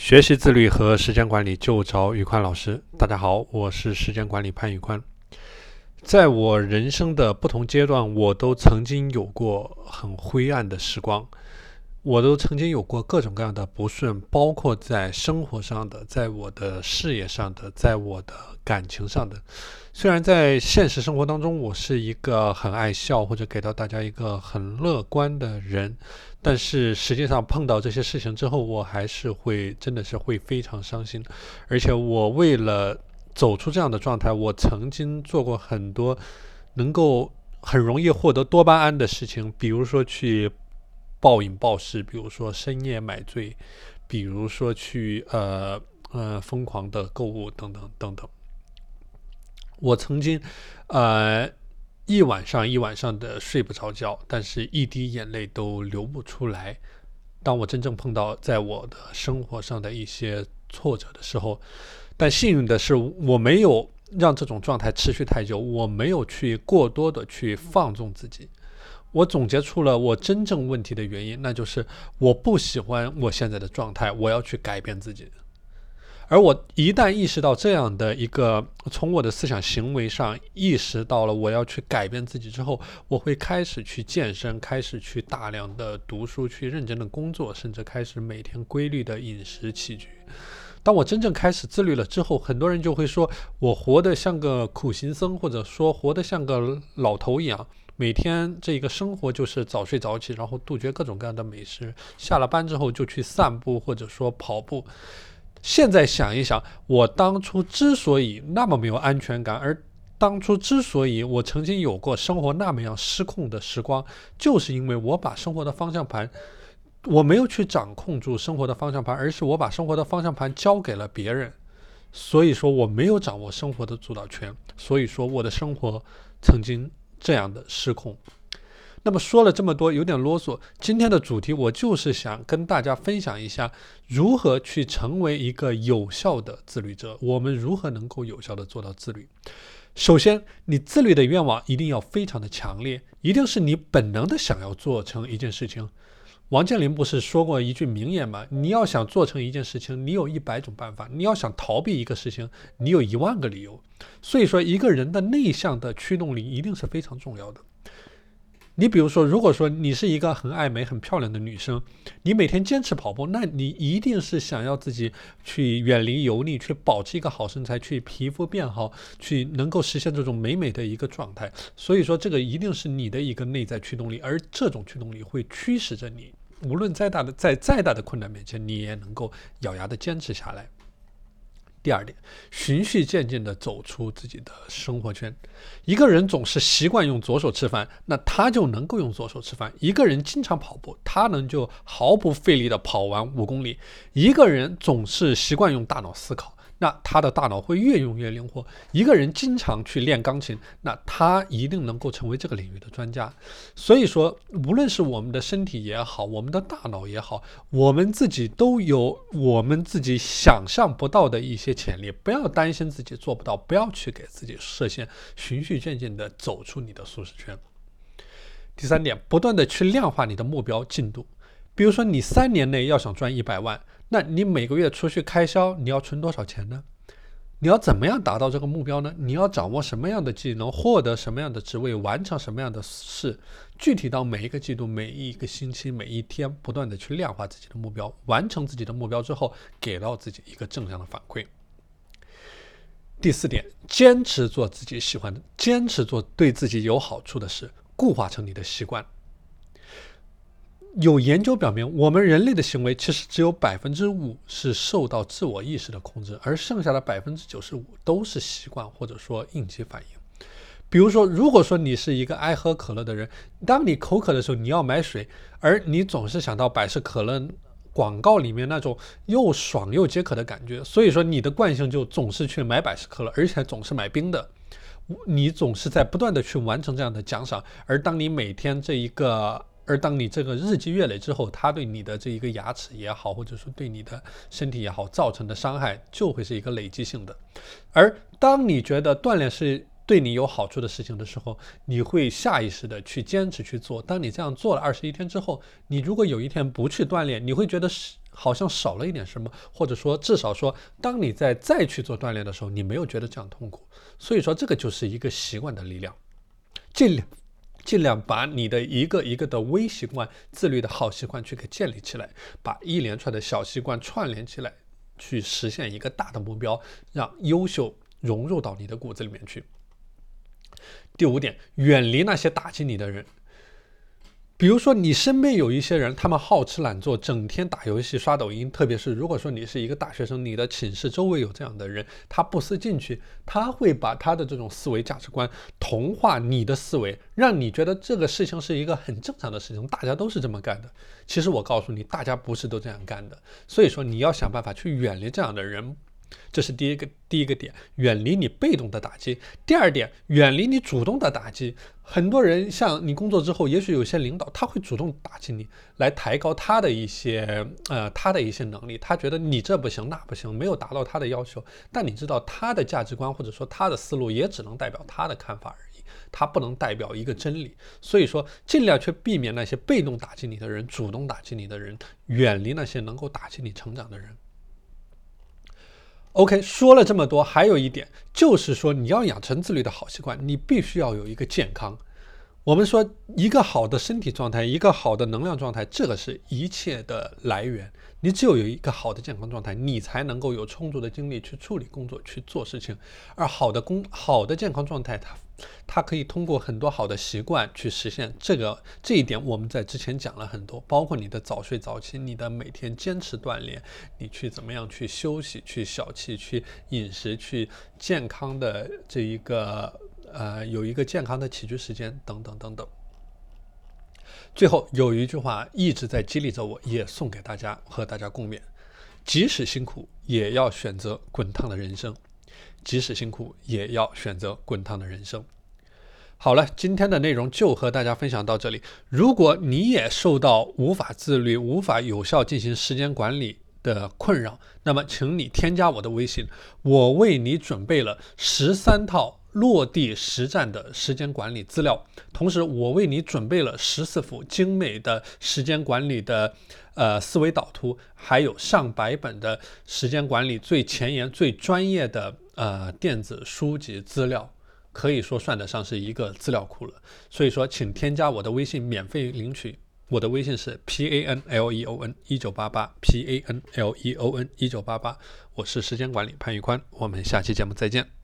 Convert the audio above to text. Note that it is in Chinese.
学习自律和时间管理就找宇宽老师。大家好，我是时间管理潘宇宽。在我人生的不同阶段，我都曾经有过很灰暗的时光，我都曾经有过各种各样的不顺，包括在生活上的，在我的事业上的，在我的感情上的。虽然在现实生活当中，我是一个很爱笑或者给到大家一个很乐观的人，但是实际上碰到这些事情之后，我还是会真的是会非常伤心，而且我为了走出这样的状态，我曾经做过很多能够很容易获得多巴胺的事情，比如说去暴饮暴食，比如说深夜买醉，比如说去呃呃疯狂的购物等等等等。我曾经，呃，一晚上一晚上的睡不着觉，但是一滴眼泪都流不出来。当我真正碰到在我的生活上的一些挫折的时候，但幸运的是，我没有让这种状态持续太久，我没有去过多的去放纵自己。我总结出了我真正问题的原因，那就是我不喜欢我现在的状态，我要去改变自己。而我一旦意识到这样的一个，从我的思想行为上意识到了我要去改变自己之后，我会开始去健身，开始去大量的读书，去认真的工作，甚至开始每天规律的饮食起居。当我真正开始自律了之后，很多人就会说我活得像个苦行僧，或者说活得像个老头一样，每天这个生活就是早睡早起，然后杜绝各种各样的美食，下了班之后就去散步或者说跑步。现在想一想，我当初之所以那么没有安全感，而当初之所以我曾经有过生活那么样失控的时光，就是因为我把生活的方向盘，我没有去掌控住生活的方向盘，而是我把生活的方向盘交给了别人，所以说我没有掌握生活的主导权，所以说我的生活曾经这样的失控。那么说了这么多，有点啰嗦。今天的主题我就是想跟大家分享一下，如何去成为一个有效的自律者。我们如何能够有效的做到自律？首先，你自律的愿望一定要非常的强烈，一定是你本能的想要做成一件事情。王健林不是说过一句名言吗？你要想做成一件事情，你有一百种办法；你要想逃避一个事情，你有一万个理由。所以说，一个人的内向的驱动力一定是非常重要的。你比如说，如果说你是一个很爱美、很漂亮的女生，你每天坚持跑步，那你一定是想要自己去远离油腻，去保持一个好身材，去皮肤变好，去能够实现这种美美的一个状态。所以说，这个一定是你的一个内在驱动力，而这种驱动力会驱使着你，无论再大的在再大的困难面前，你也能够咬牙的坚持下来。第二点，循序渐进地走出自己的生活圈。一个人总是习惯用左手吃饭，那他就能够用左手吃饭。一个人经常跑步，他能就毫不费力地跑完五公里。一个人总是习惯用大脑思考。那他的大脑会越用越灵活。一个人经常去练钢琴，那他一定能够成为这个领域的专家。所以说，无论是我们的身体也好，我们的大脑也好，我们自己都有我们自己想象不到的一些潜力。不要担心自己做不到，不要去给自己设限，循序渐进地走出你的舒适圈。第三点，不断地去量化你的目标进度。比如说，你三年内要想赚一百万。那你每个月出去开销，你要存多少钱呢？你要怎么样达到这个目标呢？你要掌握什么样的技能，获得什么样的职位，完成什么样的事？具体到每一个季度、每一个星期、每一天，不断的去量化自己的目标，完成自己的目标之后，给到自己一个正向的反馈。第四点，坚持做自己喜欢的，坚持做对自己有好处的事，固化成你的习惯。有研究表明，我们人类的行为其实只有百分之五是受到自我意识的控制，而剩下的百分之九十五都是习惯或者说应激反应。比如说，如果说你是一个爱喝可乐的人，当你口渴的时候，你要买水，而你总是想到百事可乐广告里面那种又爽又解渴的感觉，所以说你的惯性就总是去买百事可乐，而且总是买冰的。你总是在不断的去完成这样的奖赏，而当你每天这一个。而当你这个日积月累之后，它对你的这一个牙齿也好，或者说对你的身体也好造成的伤害，就会是一个累积性的。而当你觉得锻炼是对你有好处的事情的时候，你会下意识的去坚持去做。当你这样做了二十一天之后，你如果有一天不去锻炼，你会觉得是。好像少了一点什么，或者说至少说，当你在再去做锻炼的时候，你没有觉得这样痛苦。所以说，这个就是一个习惯的力量，尽量尽量把你的一个一个的微习惯、自律的好习惯去给建立起来，把一连串的小习惯串联起来，去实现一个大的目标，让优秀融入到你的骨子里面去。第五点，远离那些打击你的人。比如说，你身边有一些人，他们好吃懒做，整天打游戏、刷抖音。特别是如果说你是一个大学生，你的寝室周围有这样的人，他不思进取，他会把他的这种思维价值观同化你的思维，让你觉得这个事情是一个很正常的事情，大家都是这么干的。其实我告诉你，大家不是都这样干的。所以说，你要想办法去远离这样的人。这是第一个第一个点，远离你被动的打击。第二点，远离你主动的打击。很多人像你工作之后，也许有些领导他会主动打击你，来抬高他的一些呃他的一些能力。他觉得你这不行那不行，没有达到他的要求。但你知道他的价值观或者说他的思路也只能代表他的看法而已，他不能代表一个真理。所以说，尽量去避免那些被动打击你的人，主动打击你的人，远离那些能够打击你成长的人。OK，说了这么多，还有一点就是说，你要养成自律的好习惯，你必须要有一个健康。我们说，一个好的身体状态，一个好的能量状态，这个是一切的来源。你只有有一个好的健康状态，你才能够有充足的精力去处理工作、去做事情。而好的工、好的健康状态，它它可以通过很多好的习惯去实现。这个这一点我们在之前讲了很多，包括你的早睡早起，你的每天坚持锻炼，你去怎么样去休息、去小憩、去饮食、去健康的这一个呃有一个健康的起居时间等等等等。最后有一句话一直在激励着我，也送给大家和大家共勉：即使辛苦，也要选择滚烫的人生；即使辛苦，也要选择滚烫的人生。好了，今天的内容就和大家分享到这里。如果你也受到无法自律、无法有效进行时间管理的困扰，那么请你添加我的微信，我为你准备了十三套。落地实战的时间管理资料，同时我为你准备了十四幅精美的时间管理的呃思维导图，还有上百本的时间管理最前沿、最专业的呃电子书籍资料，可以说算得上是一个资料库了。所以说，请添加我的微信免费领取，我的微信是 p a n l e o n 一九八八 p a n l e o n 一九八八，我是时间管理潘玉宽，我们下期节目再见。